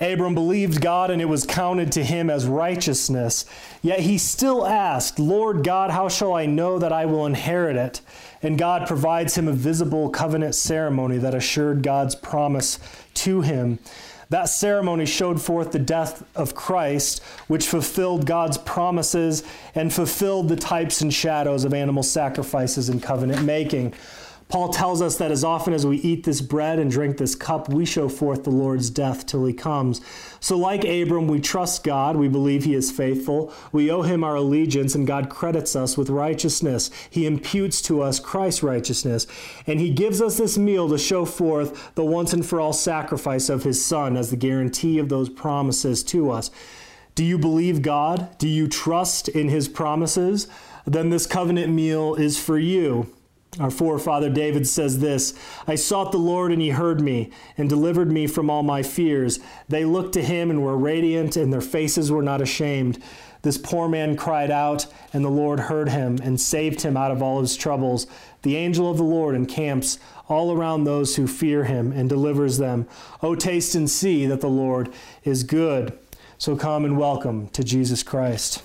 Abram believed God and it was counted to him as righteousness. Yet he still asked, Lord God, how shall I know that I will inherit it? And God provides him a visible covenant ceremony that assured God's promise to him. That ceremony showed forth the death of Christ, which fulfilled God's promises and fulfilled the types and shadows of animal sacrifices and covenant making. Paul tells us that as often as we eat this bread and drink this cup, we show forth the Lord's death till he comes. So, like Abram, we trust God. We believe he is faithful. We owe him our allegiance, and God credits us with righteousness. He imputes to us Christ's righteousness. And he gives us this meal to show forth the once and for all sacrifice of his Son as the guarantee of those promises to us. Do you believe God? Do you trust in his promises? Then this covenant meal is for you. Our forefather David says this I sought the Lord, and he heard me, and delivered me from all my fears. They looked to him and were radiant, and their faces were not ashamed. This poor man cried out, and the Lord heard him and saved him out of all his troubles. The angel of the Lord encamps all around those who fear him and delivers them. O taste and see that the Lord is good. So come and welcome to Jesus Christ.